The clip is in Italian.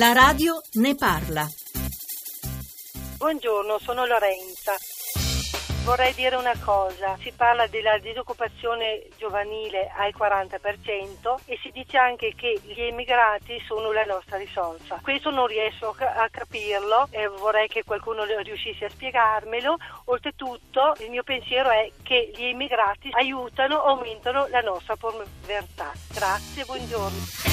La radio ne parla. Buongiorno, sono Lorenza. Vorrei dire una cosa, si parla della disoccupazione giovanile al 40% e si dice anche che gli emigrati sono la nostra risorsa. Questo non riesco a capirlo e vorrei che qualcuno riuscisse a spiegarmelo. Oltretutto il mio pensiero è che gli emigrati aiutano, aumentano la nostra povertà. Grazie, buongiorno.